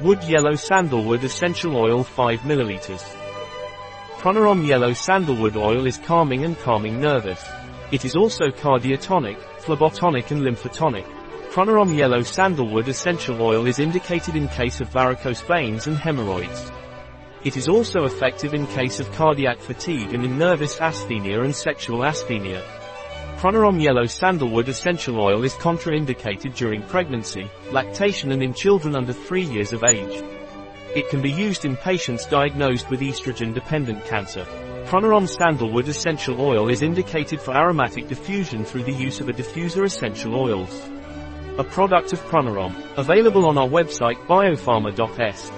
Wood Yellow Sandalwood Essential Oil 5 ml. Pranarom Yellow Sandalwood Oil is calming and calming nervous. It is also cardiotonic, phlebotonic and lymphotonic. Pranarom Yellow Sandalwood Essential Oil is indicated in case of varicose veins and hemorrhoids. It is also effective in case of cardiac fatigue and in nervous asthenia and sexual asthenia. Pranarom Yellow Sandalwood Essential Oil is contraindicated during pregnancy, lactation and in children under 3 years of age. It can be used in patients diagnosed with estrogen-dependent cancer. Pranarom Sandalwood Essential Oil is indicated for aromatic diffusion through the use of a diffuser essential oils. A product of Pranarom, available on our website biopharma.s.